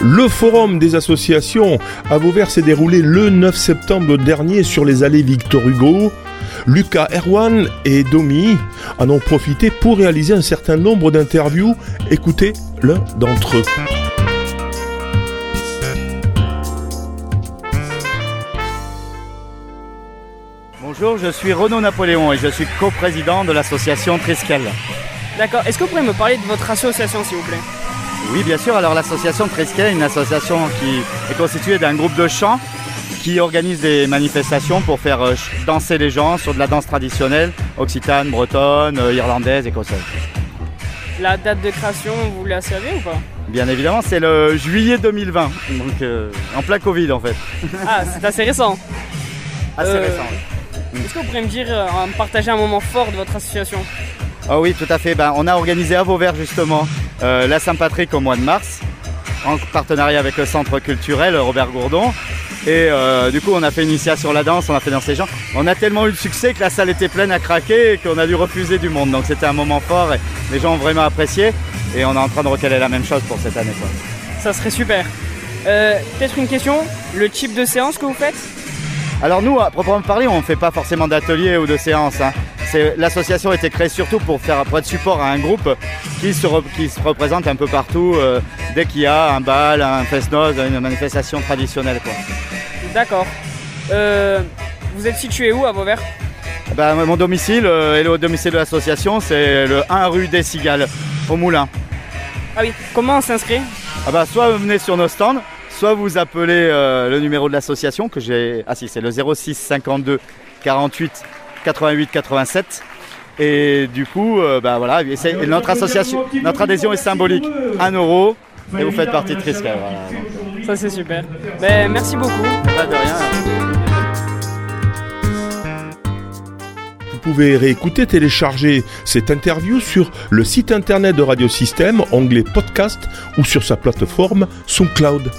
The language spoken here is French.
Le forum des associations à Vauvert s'est déroulé le 9 septembre dernier sur les allées Victor Hugo. Lucas Erwan et Domi en ont profité pour réaliser un certain nombre d'interviews. Écoutez l'un d'entre eux. Bonjour, je suis Renaud Napoléon et je suis coprésident de l'association Triskel. D'accord, est-ce que vous pouvez me parler de votre association s'il vous plaît? Oui, bien sûr. Alors l'association Triskel est une association qui est constituée d'un groupe de chant qui organise des manifestations pour faire euh, danser les gens sur de la danse traditionnelle, occitane, bretonne, euh, irlandaise, écossaise. La date de création, vous la savez ou pas? Bien évidemment, c'est le juillet 2020, donc euh, en plein Covid en fait. Ah, c'est assez récent. Assez récent. oui. Est-ce que vous pourriez me dire, partager un moment fort de votre association? Ah oui, tout à fait. Ben, on a organisé à Vauvert justement la Saint-Patrick au mois de mars, en partenariat avec le centre culturel Robert Gourdon. Et euh, du coup, on a fait une initiation à la danse, on a fait danser les gens. On a tellement eu de succès que la salle était pleine à craquer et qu'on a dû refuser du monde. Donc c'était un moment fort et les gens ont vraiment apprécié. Et on est en train de recaler la même chose pour cette année. quoi. Ça serait super. Euh, Peut-être une question, le type de séance que vous faites? Alors nous, à proprement parler, on ne fait pas forcément d'ateliers ou de séances. hein. L'association a été créée surtout pour faire pour être support à un groupe qui se, re- qui se représente un peu partout euh, dès qu'il y a un bal, un fest-noz, une manifestation traditionnelle. D'accord. Euh, vous êtes situé où à Vauvert? Ben, mon domicile euh, et le domicile de l'association, c'est le 1 rue des Cigales, au Moulin. Ah oui, comment on s'inscrit? Ah bah, soit vous venez sur nos stands, soit vous appelez euh, le numéro de l'association que j'ai. Ah si, c'est le 06 52 48 88 87. Et du coup, euh, bah voilà, et c'est- et notre association, notre adhésion est symbolique, 1 euro, et vous faites partie de. Voilà, donc, Ça c'est super. Ben, merci beaucoup. pas de rien. Vous pouvez réécouter, télécharger cette interview sur le site internet de Radio Système, onglet podcast ou sur sa plateforme SoundCloud.